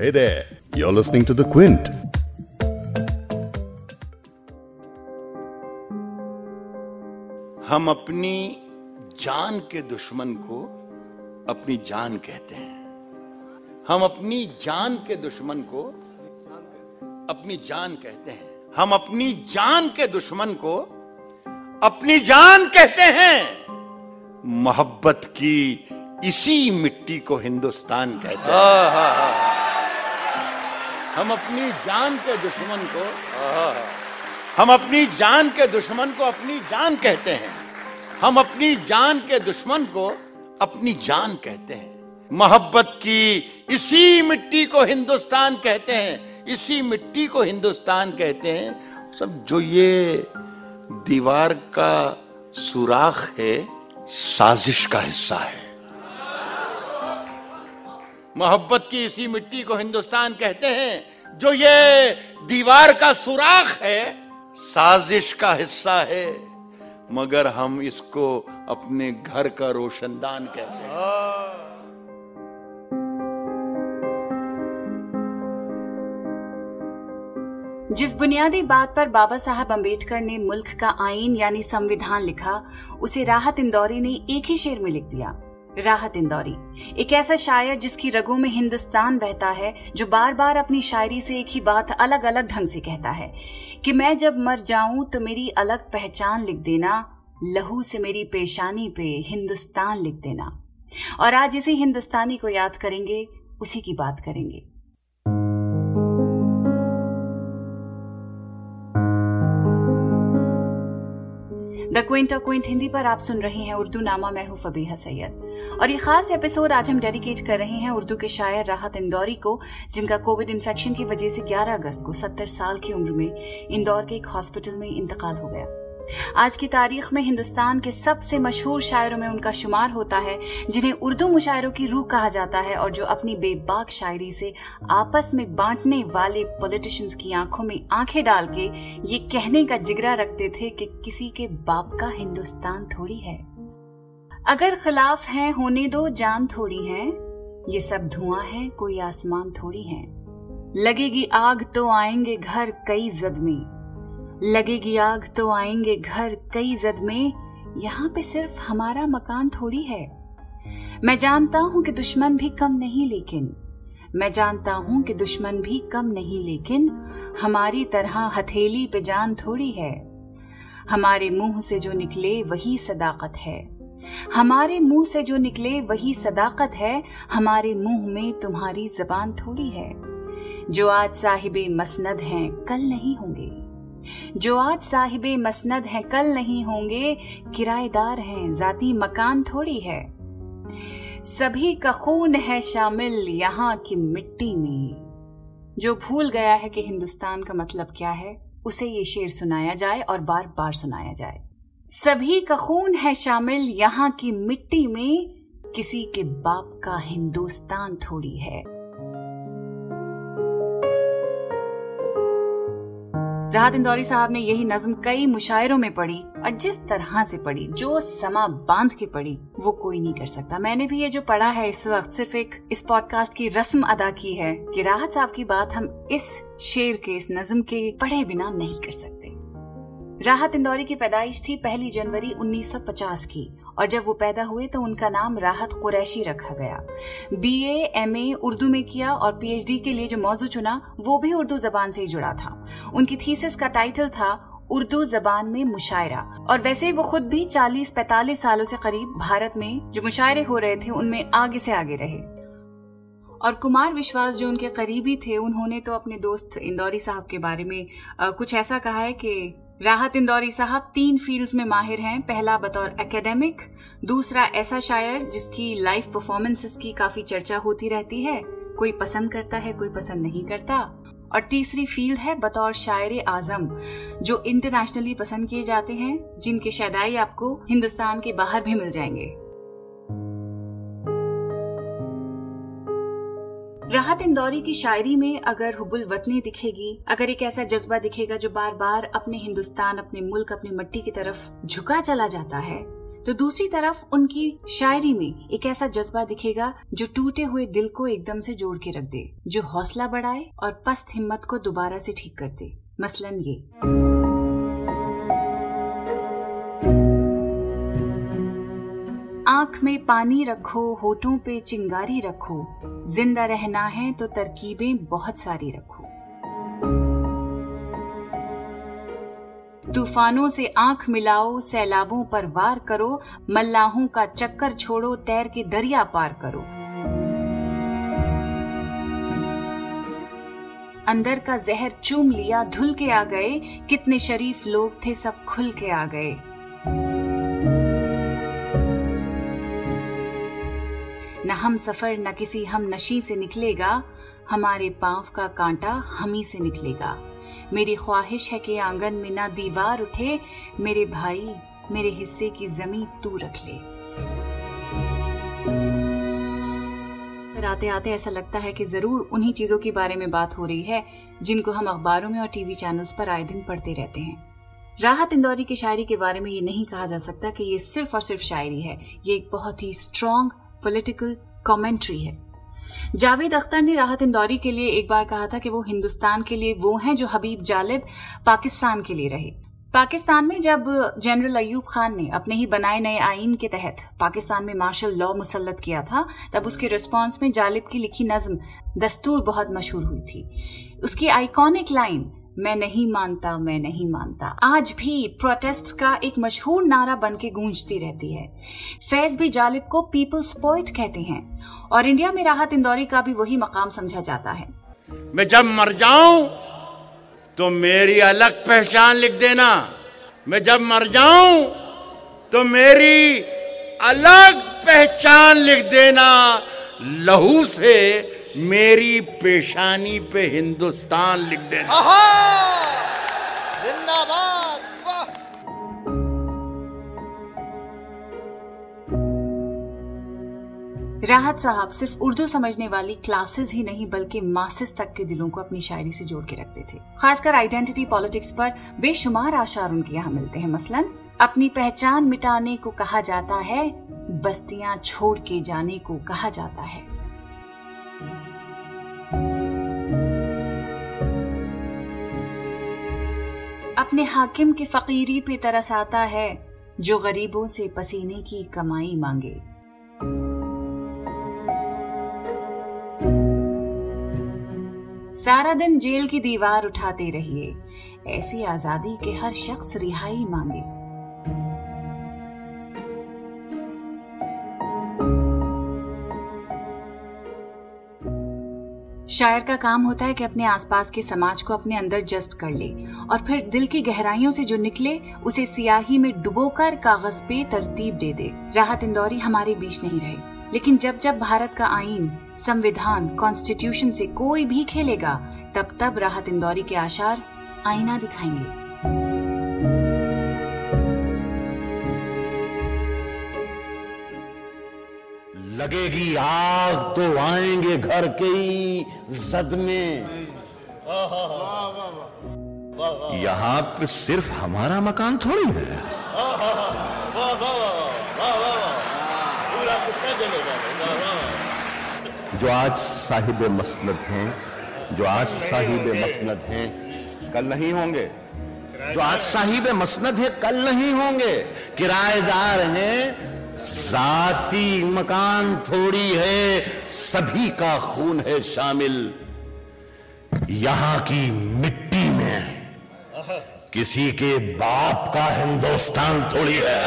Hey there, you're listening to The Quint. हम अपनी जान के दुश्मन को अपनी जान कहते हैं। हम अपनी जान के दुश्मन को अपनी जान कहते हैं। हम अपनी जान के दुश्मन को अपनी जान कहते हैं। मोहब्बत की इसी मिट्टी को हिंदुस्तान कहते हैं। हम अपनी जान के दुश्मन को हम अपनी जान के दुश्मन को अपनी जान कहते हैं। हम अपनी जान के दुश्मन को अपनी जान कहते हैं। मोहब्बत की इसी मिट्टी को हिंदुस्तान कहते हैं। इसी मिट्टी को हिंदुस्तान कहते हैं। सब जो ये दीवार का सुराख है साजिश का हिस्सा है। मोहब्बत की इसी मिट्टी को हिंदुस्तान कहते हैं, जो ये दीवार का सुराख है, साजिश का हिस्सा है, मगर हम इसको अपने घर का रोशनदान कहते हैं। जिस बुनियादी बात पर बाबा साहब अंबेडकर ने मुल्क का आइन यानी संविधान लिखा, उसे राहत इंदौरी ने एक ही शेर में लिख दिया। राहत इंदौरी। एक ऐसा शायर जिसकी रगों में हिंदुस्तान बहता है, जो बार बार अपनी शायरी से एक ही बात अलग अलग ढंग से कहता है, कि मैं जब मर जाऊँ तो मेरी अलग पहचान लिख देना, लहू से मेरी पेशानी पे हिंदुस्तान लिख देना। और आज इसी हिंदुस्तानी को याद करेंगे, उसी की बात करेंगे। द क्विंट क्विंट हिंदी पर आप सुन रहे हैं उर्दू नामा, मैं हूँ फबीहा सैयद। और ये खास एपिसोड आज हम डेडिकेट कर रहे हैं उर्दू के शायर राहत इंदौरी को, जिनका कोविड इन्फेक्शन की वजह से 11 अगस्त को 70 साल की उम्र में इंदौर के एक हॉस्पिटल में इंतकाल हो गया। आज की तारीख में हिंदुस्तान के सबसे मशहूर शायरों में उनका शुमार होता है, जिन्हें उर्दू मुशायरों की रूह कहा जाता है और जो अपनी बेबाक शायरी से आपस में बांटने वाले पॉलिटिशियंस की आँखों में आँखें डाल के ये कहने का जिगरा रखते थे कि किसी के बाप का हिंदुस्तान थोड़ी है। अगर खिलाफ है होने दो, जान थोड़ी है, ये सब धुआँ है, कोई आसमान थोड़ी है। लगेगी आग तो आएँगे घर कई जद में। लगेगी आग तो आएँगे घर कई जद में। यहाँ पे सिर्फ़ हमारा मकान थोड़ी है। मैं जानता हूँ कि दुश्मन भी कम नहीं लेकिन, मैं जानता हूँ कि दुश्मन भी कम नहीं लेकिन, हमारी तरह हथेली पे जान थोड़ी है। हमारे मुँह से जो निकले वही सदाकत है। हमारे मुँह से जो निकले वही सदाकत है। हमारे मुँह में तुम्हारी जबान थोड़ी है। जो आज साहिबे मसनद हैं, कल नहीं होंगे। जो आज साहिब मसनद हैं, कल नहीं होंगे, किराएदार हैं, जाती मकान थोड़ी है। सभी का खून है शामिल यहाँ की मिट्टी में। जो भूल गया है कि हिंदुस्तान का मतलब क्या है, उसे ये शेर सुनाया जाए और बार बार सुनाया जाए। सभी का खून है शामिल यहाँ की मिट्टी में, किसी के बाप का हिंदुस्तान थोड़ी है। राहत इंदौरी साहब ने यही नज्म कई मुशायरों में पढ़ी और जिस तरह से पढ़ी, जो समा बाँध के पढ़ी, वो कोई नहीं कर सकता। मैंने भी ये जो पढ़ा है इस वक्त सिर्फ़ एक, इस पॉडकास्ट की रस्म अदा की है कि राहत साहब की बात हम इस शेर के, इस नज्म के पढ़े बिना नहीं कर सकते। राहत इंदौरी की पैदाइश थी पहली जनवरी 1950 की। और जब वो पैदा हुए तो उनका नाम राहत कुरैशी रखा गया। बीए एमए उर्दू में किया और पीएचडी के लिए जो मौजू चुना वो भी उर्दू जबान से ही जुड़ा था। उनकी थीसिस का टाइटल था उर्दू जबान में मुशायरा। और वैसे वो खुद भी 40-45 सालों से करीब भारत में जो मुशायरे हो रहे थे उनमें आगे से आगे रहे। और कुमार विश्वास जो उनके करीबी थे उन्होंने तो अपने दोस्त इंदौरी साहब के बारे में आ, कुछ ऐसा कहा है कि राहत इंदौरी साहब तीन फील्ड्स में माहिर हैं। पहला बतौर एकेडमिक दूसरा ऐसा शायर जिसकी लाइव परफॉर्मेंसेस की काफ़ी चर्चा होती रहती है। कोई पसंद करता है, कोई पसंद नहीं करता। और तीसरी फ़ील्ड है बतौर शायर आज़म, जो इंटरनेशनली पसंद किए जाते हैं, जिनके शायदाई आपको हिंदुस्तान के बाहर भी मिल जाएँगे। राहत इंदौरी की शायरी में अगर हुबुल वतनी दिखेगी, अगर एक ऐसा जज्बा दिखेगा जो बार बार अपने हिंदुस्तान, अपने मुल्क, अपनी मट्टी की तरफ़ झुका चला जाता है तो दूसरी तरफ़ उनकी शायरी में एक ऐसा जज्बा दिखेगा जो टूटे हुए दिल को एकदम से जोड़ के रख दे, जो हौसला बढ़ाए और पस्त हिम्मत को दोबारा से ठीक कर दे। मसलन ये। आँख में पानी रखो, होठों पे चिंगारी रखो। ज़िंदा रहना है तो तरकीबें बहुत सारी रखो। तूफानों से आँख मिलाओ, सैलाबों पर वार करो, मल्लाहों का चक्कर छोड़ो, तैर के दरिया पार करो। अंदर का जहर चूम लिया, धुल के आ गए, कितने शरीफ लोग थे सब खुल के आ गए। न हम सफ़र, न किसी हम नशी से निकलेगा। हमारे पाँव का कांटा हम ही से निकलेगा। मेरी ख्वाहिश है कि आँगन में ना दीवार उठे, मेरे भाई, मेरे हिस्से की जमी तू रख ले। आते आते ऐसा लगता है कि ज़रूर उन्हीं चीज़ों के बारे में बात हो रही है, जिनको हम अखबारों में और टीवी चैनल्स पर आए दिन पढ़ते रहते हैं। राहत इंदौरी की शायरी के बारे में ये नहीं कहा जा सकता कि ये सिर्फ़ और सिर्फ़ शायरी है। ये एक बहुत ही स्ट्रॉन्ग पॉलिटिकल कमेंट्री है। जावेद अख्तर ने राहत इंदौरी के लिए एक बार कहा था कि वो हिंदुस्तान के लिए वो हैं जो हबीब जालिब पाकिस्तान के लिए रहे। पाकिस्तान में जब जनरल अयूब खान ने अपने ही बनाए नए आइन के तहत पाकिस्तान में मार्शल लॉ मुसलत किया था, तब उसके रिस्पांस में जालिब की लिखी नज्म दस्तूर बहुत मशहूर हुई थी। उसकी आइकॉनिक लाइन मैं नहीं मानता, मैं नहीं मानता। आज भी प्रोटेस्ट का एक मशहूर नारा बन के गूंजती रहती है। फैज भी जालिब को पीपल्स पोइट कहते हैं। और इंडिया में राहत इंदौरी का भी वही मकाम समझा जाता है। मैं जब मर जाऊँ तो मेरी अलग पहचान लिख देना। मैं जब मर जाऊँ तो मेरी अलग पहचान लिख देना। लहू से मेरी पेशानी पे हिंदुस्तान लिख देना जिंदाबाद। राहत साहब सिर्फ़ उर्दू समझने वाली क्लासेस ही नहीं बल्कि मासेस तक के दिलों को अपनी शायरी से जोड़ के रखते थे। खासकर आइडेंटिटी पॉलिटिक्स पर बेशुमार आशार उनके यहाँ मिलते हैं। मसलन अपनी पहचान मिटाने को कहा जाता है बस्तियाँ छोड़ के जाने को कहा जाता है। अपने हाकिम की फकीरी पे तरस आता है, जो गरीबों से पसीने की कमाई मांगे। सारा दिन जेल की दीवार उठाते रहिए, ऐसी आज़ादी के हर शख्स रिहाई मांगे। शायर का काम होता है कि अपने आसपास के समाज को अपने अंदर जज्ब कर ले और फिर दिल की गहराइयों से जो निकले, उसे सियाही में डुबोकर कागज़ पे तरतीब दे दे। राहत इंदौरी हमारे बीच नहीं रहे। लेकिन जब जब भारत का आईन, संविधान कॉन्स्टिट्यूशन से कोई भी खेलेगा, तब तब राहत इंदौरी के आशार आईना दिखाएँगे। लगेगी आग तो आएँगे घर के ही जद में यहाँ पर सिर्फ़ हमारा मकान थोड़ी है। जो आज साहिब मसनद हैं, जो आज साहिब मसनद हैं, कल नहीं होंगे। जो आज साहिब मसनद है, कल नहीं होंगे। किराएदार हैं जाती मकान थोड़ी है, सभी का खून है शामिल। यहाँ की मिट्टी में किसी के बाप का हिंदुस्तान थोड़ी है।